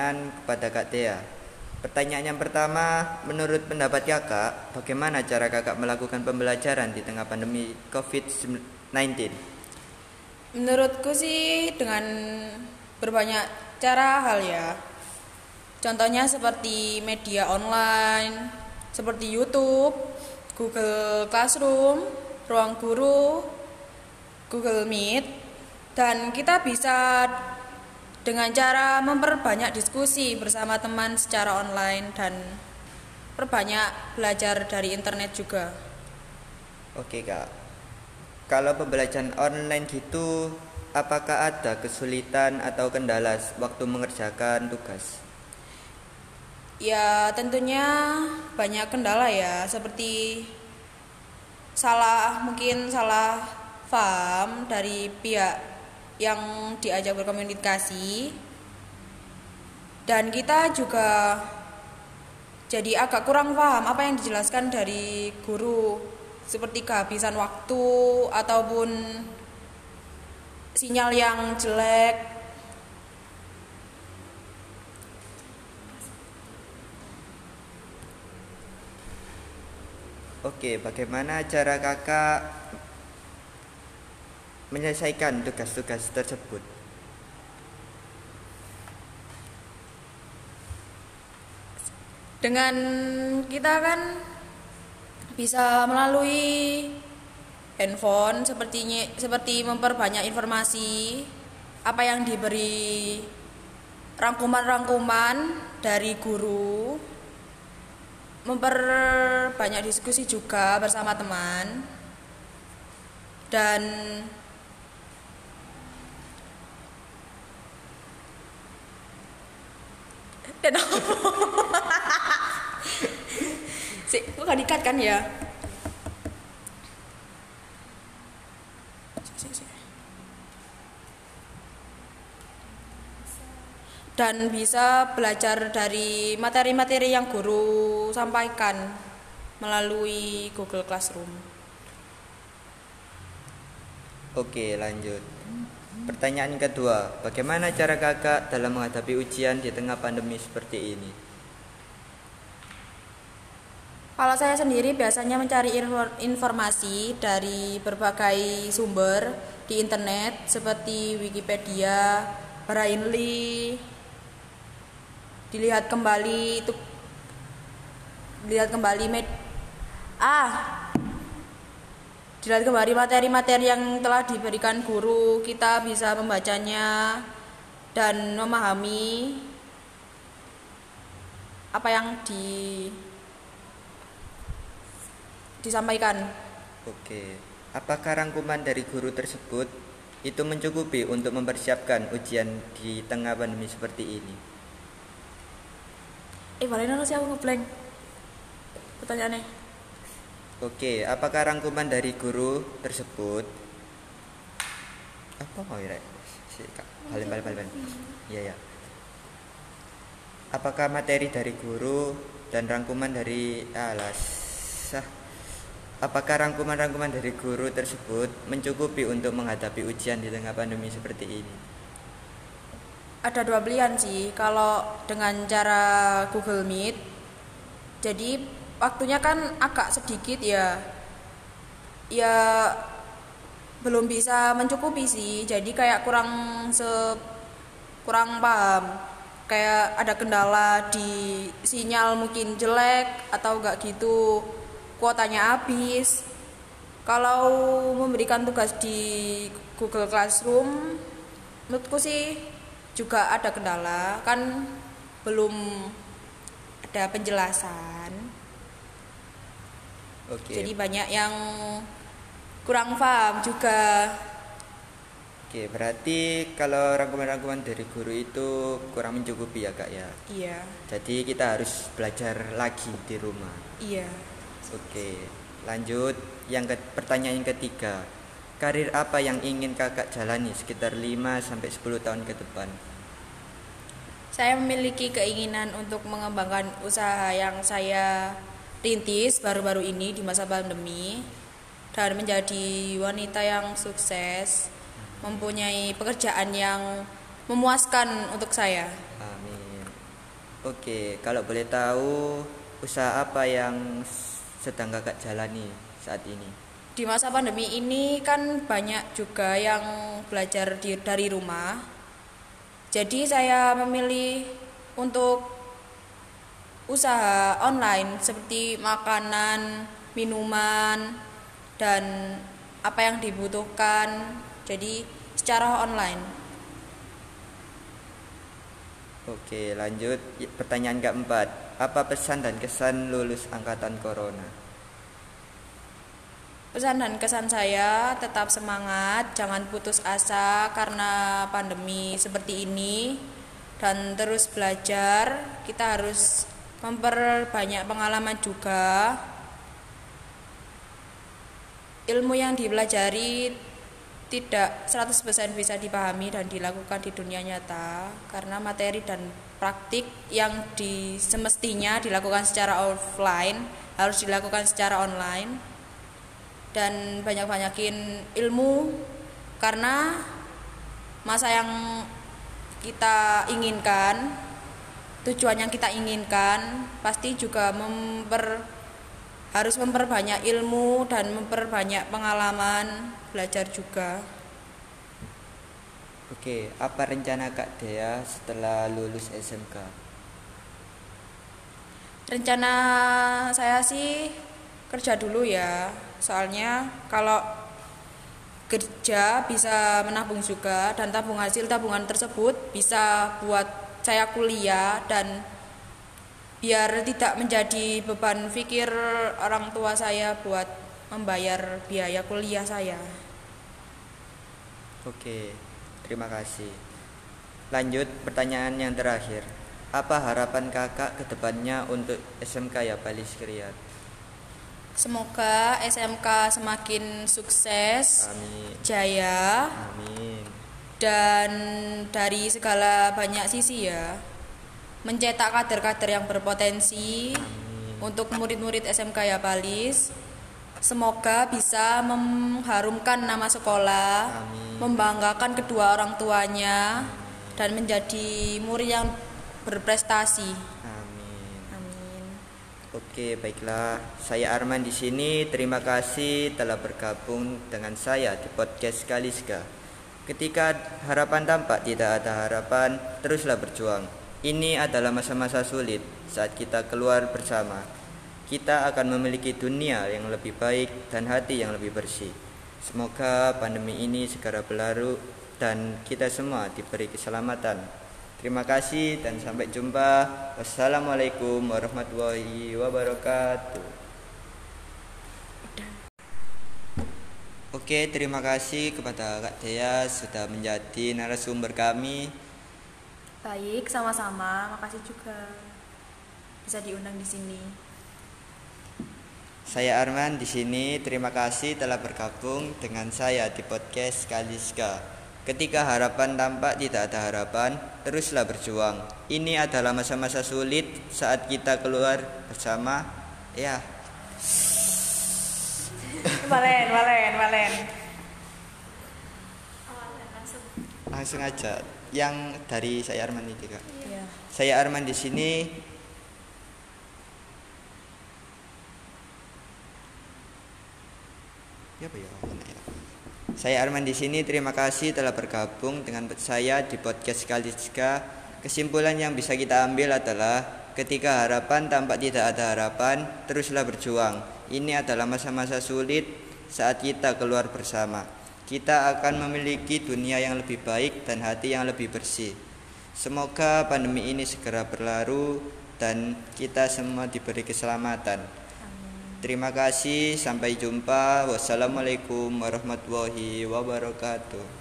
pertanyaan kepada Kak Tia. Pertanyaan yang pertama, menurut pendapat kakak, bagaimana cara kakak melakukan pembelajaran di tengah pandemi COVID-19? Menurutku sih dengan berbanyak cara hal ya. Contohnya seperti media online, seperti YouTube, Google Classroom, Ruang Guru, Google Meet, dan kita bisa dengan cara memperbanyak diskusi bersama teman secara online dan perbanyak belajar dari internet juga. Oke kak, kalau pembelajaran online gitu, apakah ada kesulitan atau kendala waktu mengerjakan tugas? Ya tentunya banyak kendala ya, seperti salah mungkin salah paham dari pihak yang diajak berkomunikasi. Dan kita juga jadi agak kurang paham apa yang dijelaskan dari guru seperti kehabisan waktu ataupun sinyal yang jelek. Oke, bagaimana cara kakak menyelesaikan tugas-tugas tersebut. Dengan kita kan bisa melalui handphone sepertinya seperti memperbanyak informasi apa yang diberi rangkuman-rangkuman dari guru memperbanyak diskusi juga bersama teman dan Dan Si, kok gak dikat kan ya? Dan bisa belajar dari materi-materi yang guru sampaikan melalui Google Classroom. Oke, lanjut. Pertanyaan kedua, bagaimana cara kakak dalam menghadapi ujian di tengah pandemi seperti ini? Kalau saya sendiri biasanya mencari informasi dari berbagai sumber di internet seperti Wikipedia, Brainly, dilihat kembali itu dilihat kembali med ah dilihat kembali materi-materi yang telah diberikan guru kita bisa membacanya dan memahami apa yang di disampaikan. Oke, apakah rangkuman dari guru tersebut itu mencukupi untuk mempersiapkan ujian di tengah pandemi seperti ini? Eh, balik sih aku ngeblank. Pertanyaannya. Oke, apakah rangkuman dari guru tersebut apa mau ya? Si balik balik balik. Iya ya. Apakah materi dari guru dan rangkuman dari alas ah, Apakah rangkuman-rangkuman dari guru tersebut mencukupi untuk menghadapi ujian di tengah pandemi seperti ini? Ada dua pilihan sih. Kalau dengan cara Google Meet, jadi waktunya kan agak sedikit ya. Ya belum bisa mencukupi sih. Jadi kayak kurang se kurang paham. Kayak ada kendala di sinyal mungkin jelek atau enggak gitu. Kuotanya habis. Kalau memberikan tugas di Google Classroom menurutku sih juga ada kendala. Kan belum ada penjelasan Okay. Jadi banyak yang kurang paham juga. Oke, berarti kalau rangkuman-rangkuman dari guru itu kurang mencukupi ya kak ya? Iya. Jadi kita harus belajar lagi di rumah. Iya. Oke, lanjut yang ke pertanyaan yang ketiga. Karir apa yang ingin kakak jalani sekitar 5 sampai 10 tahun ke depan? Saya memiliki keinginan untuk mengembangkan usaha yang saya rintis baru-baru ini di masa pandemi dan menjadi wanita yang sukses, mempunyai pekerjaan yang memuaskan untuk saya. Amin. Oke, kalau boleh tahu usaha apa yang sedang kakak jalani saat ini? Di masa pandemi ini kan banyak juga yang belajar di, dari rumah. Jadi saya memilih untuk usaha online seperti makanan, minuman, dan apa yang dibutuhkan. Jadi secara online. Oke, lanjut pertanyaan keempat. Apa pesan dan kesan lulus angkatan corona? Pesan dan kesan saya tetap semangat, jangan putus asa karena pandemi seperti ini dan terus belajar. Kita harus memperbanyak pengalaman juga. Ilmu yang dipelajari tidak 100% bisa dipahami dan dilakukan di dunia nyata karena materi dan praktik yang di semestinya dilakukan secara offline harus dilakukan secara online dan banyak-banyakin ilmu karena masa yang kita inginkan tujuan yang kita inginkan pasti juga memper harus memperbanyak ilmu dan memperbanyak pengalaman belajar juga. Oke, apa rencana Kak Dea setelah lulus SMK? Rencana saya sih kerja dulu ya. Soalnya kalau kerja bisa menabung juga dan tabung hasil tabungan tersebut bisa buat saya kuliah dan biar tidak menjadi beban pikir orang tua saya buat membayar biaya kuliah saya. Oke, terima kasih. Lanjut pertanyaan yang terakhir. Apa harapan kakak ke depannya untuk SMK ya Bali Skriat? Semoga SMK semakin sukses, Amin. jaya, Amin. Dan dari segala banyak sisi ya mencetak kader-kader yang berpotensi Amin. untuk murid-murid SMK Yapalis. Semoga bisa mengharumkan nama sekolah, Amin. membanggakan kedua orang tuanya, dan menjadi murid yang berprestasi. Amin. Amin. Oke, baiklah. Saya Arman di sini. Terima kasih telah bergabung dengan saya di podcast Kaliska. Ketika harapan tampak tidak ada harapan, teruslah berjuang. Ini adalah masa-masa sulit saat kita keluar bersama. Kita akan memiliki dunia yang lebih baik dan hati yang lebih bersih. Semoga pandemi ini segera berlalu dan kita semua diberi keselamatan. Terima kasih dan sampai jumpa. Wassalamualaikum warahmatullahi wabarakatuh. Oke, terima kasih kepada Kak Dea sudah menjadi narasumber kami. Baik, sama-sama. Makasih juga bisa diundang di sini. Saya Arman di sini. Terima kasih telah bergabung dengan saya di podcast Kaliska. Ketika harapan tampak tidak ada harapan, teruslah berjuang. Ini adalah masa-masa sulit saat kita keluar bersama. Ya, Valen, Valen, Valen. langsung aja. Yang dari saya Arman itu kak. Iya. Saya Arman di sini. Ya, apa ya? Ya? Saya Arman di sini. Terima kasih telah bergabung dengan saya di podcast Kaliska. Kesimpulan yang bisa kita ambil adalah ketika harapan tampak tidak ada harapan, teruslah berjuang. Ini adalah masa-masa sulit saat kita keluar bersama. Kita akan memiliki dunia yang lebih baik dan hati yang lebih bersih. Semoga pandemi ini segera berlalu dan kita semua diberi keselamatan. Terima kasih, sampai jumpa. Wassalamualaikum warahmatullahi wabarakatuh.